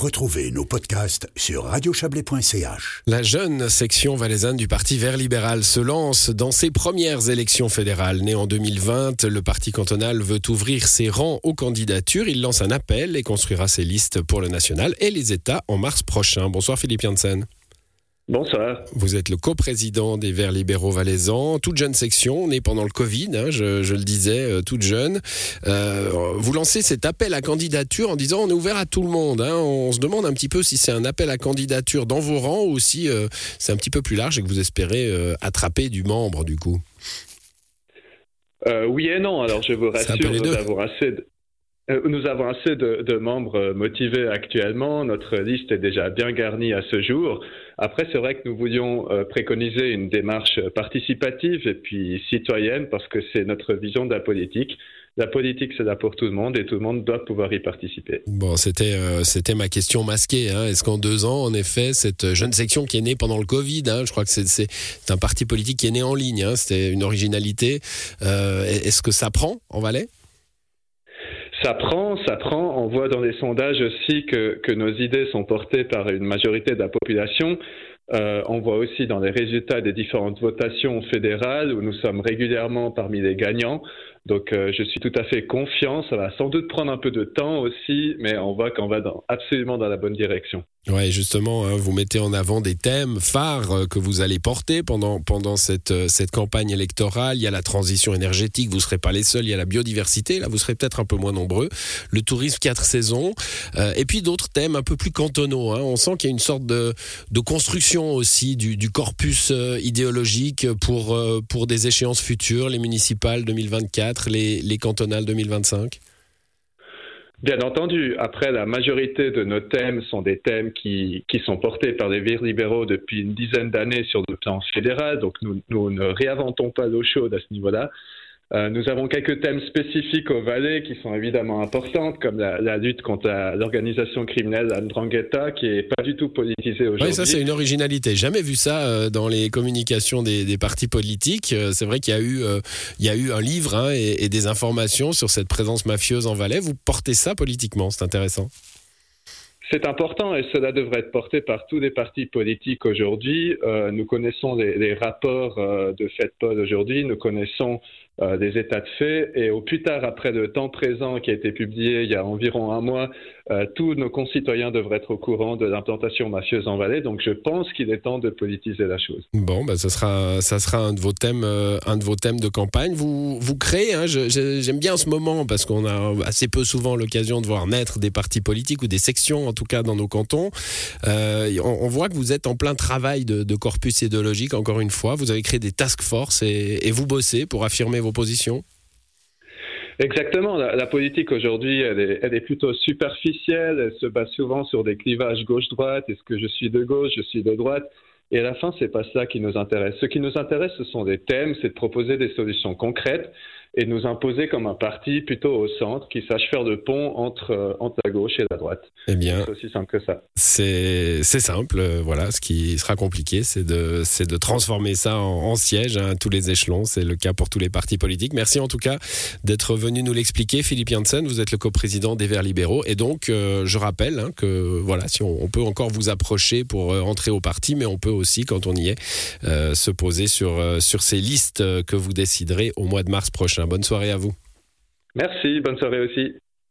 Retrouvez nos podcasts sur radiochablais.ch. La jeune section valaisanne du Parti vert libéral se lance dans ses premières élections fédérales. Né en 2020, le Parti cantonal veut ouvrir ses rangs aux candidatures. Il lance un appel et construira ses listes pour le national et les États en mars prochain. Bonsoir Philippe Janssen. Bonsoir. Vous êtes le coprésident des Verts libéraux valaisans, toute jeune section, née pendant le Covid, hein, je, le disais, euh, toute jeune. Euh, vous lancez cet appel à candidature en disant on est ouvert à tout le monde. Hein. On se demande un petit peu si c'est un appel à candidature dans vos rangs ou si euh, c'est un petit peu plus large et que vous espérez attraper du membre du coup. oui et non. Alors je vous rassure d'avoir assez de, nous avons assez de, membres motivés actuellement. Notre liste est déjà bien garnie à ce jour. Après, c'est vrai que nous voulions euh, préconiser une démarche participative et puis citoyenne parce que c'est notre vision de la politique. La politique, c'est là pour tout le monde et tout le monde doit pouvoir y participer. Bon, c'était euh, ma question masquée. Hein. Est-ce qu'en deux ans, en effet, cette jeune section qui est née pendant le Covid, hein, je crois que c'est un parti politique qui est né en ligne, hein, c'était une originalité. Euh, est-ce que ça prend en Valais? Ça prend, ça prend. On voit dans les sondages aussi que, nos idées sont portées par une majorité de la population. Euh, on voit aussi dans les résultats des différentes votations fédérales où nous sommes régulièrement parmi les gagnants. Donc euh, je suis tout à fait confiant. Ça va sans doute prendre un peu de temps aussi, mais on voit qu'on va absolument dans la bonne direction. Ouais, justement, hein, vous mettez en avant des thèmes phares euh, que vous allez porter pendant, pendant cette, euh, cette campagne électorale. Il y a la transition énergétique, vous ne serez pas les seuls. Il y a la biodiversité, là vous serez peut-être un peu moins nombreux. Le tourisme quatre saisons. et puis d'autres thèmes un peu plus cantonaux. Hein. On sent qu'il y a une sorte de, de construction aussi du, du corpus idéologique pour, pour des échéances futures, les municipales 2024 les, cantonales 2025 Bien entendu. Après, la majorité de nos thèmes sont des thèmes qui, sont portés par les vires libéraux depuis une dizaine d'années sur le plan fédéral. Donc, nous, nous ne réinventons pas l'eau chaude à ce niveau-là. Euh, nous avons quelques thèmes spécifiques au Valais qui sont évidemment importants, comme la, lutte contre l'organisation criminelle Andrangheta, qui est pas du tout politisée aujourd'hui. Oui, ça c'est une originalité. Jamais vu ça euh, dans les communications des, partis politiques. Euh, c'est vrai qu'il y a eu, il y a eu un livre hein, et, et des informations sur cette présence mafieuse en Valais. Vous portez ça politiquement, c'est intéressant. C'est important et cela devrait être porté par tous les partis politiques aujourd'hui. Nous connaissons les, rapports de FedPod aujourd'hui, nous connaissons euh, des états de fait et au plus tard, après le temps présent qui a été publié il y a environ un mois, tous nos concitoyens devraient être au courant de l'implantation mafieuse en Valais. Donc je pense qu'il est temps de politiser la chose. Bon, ben, ça, sera, ça sera un de vos thèmes, un de, vos thèmes de campagne. Vous, vous créez, hein, j'aime bien ce moment parce qu'on a assez peu souvent l'occasion de voir naître des partis politiques ou des sections en tout cas dans nos cantons. Euh, on, voit que vous êtes en plein travail de, corpus idéologique, encore une fois. Vous avez créé des task force et, vous bossez pour affirmer vos Exactement. La, politique aujourd'hui, elle est, plutôt superficielle. Elle se base souvent sur des clivages gauche-droite. Est-ce que je suis de gauche, je suis de droite? Et à la fin, c'est pas ça qui nous intéresse. Ce qui nous intéresse, ce sont des thèmes, c'est de proposer des solutions concrètes et nous imposer comme un parti plutôt au centre qui sache faire de pont entre, euh, entre la gauche et la droite. Eh bien, c'est aussi simple que ça. C'est simple, euh, voilà. Ce qui sera compliqué, c'est de, de transformer ça en, siège hein, à tous les échelons. C'est le cas pour tous les partis politiques. Merci en tout cas d'être venu nous l'expliquer, Philippe Janssen. Vous êtes le coprésident des Verts libéraux et donc euh, je rappelle hein, que voilà, si on, peut encore vous approcher pour entrer au parti, mais on peut aussi, quand on y est, se poser sur sur ces listes que vous déciderez au mois de mars Bonne soirée à vous. Merci, bonne soirée aussi.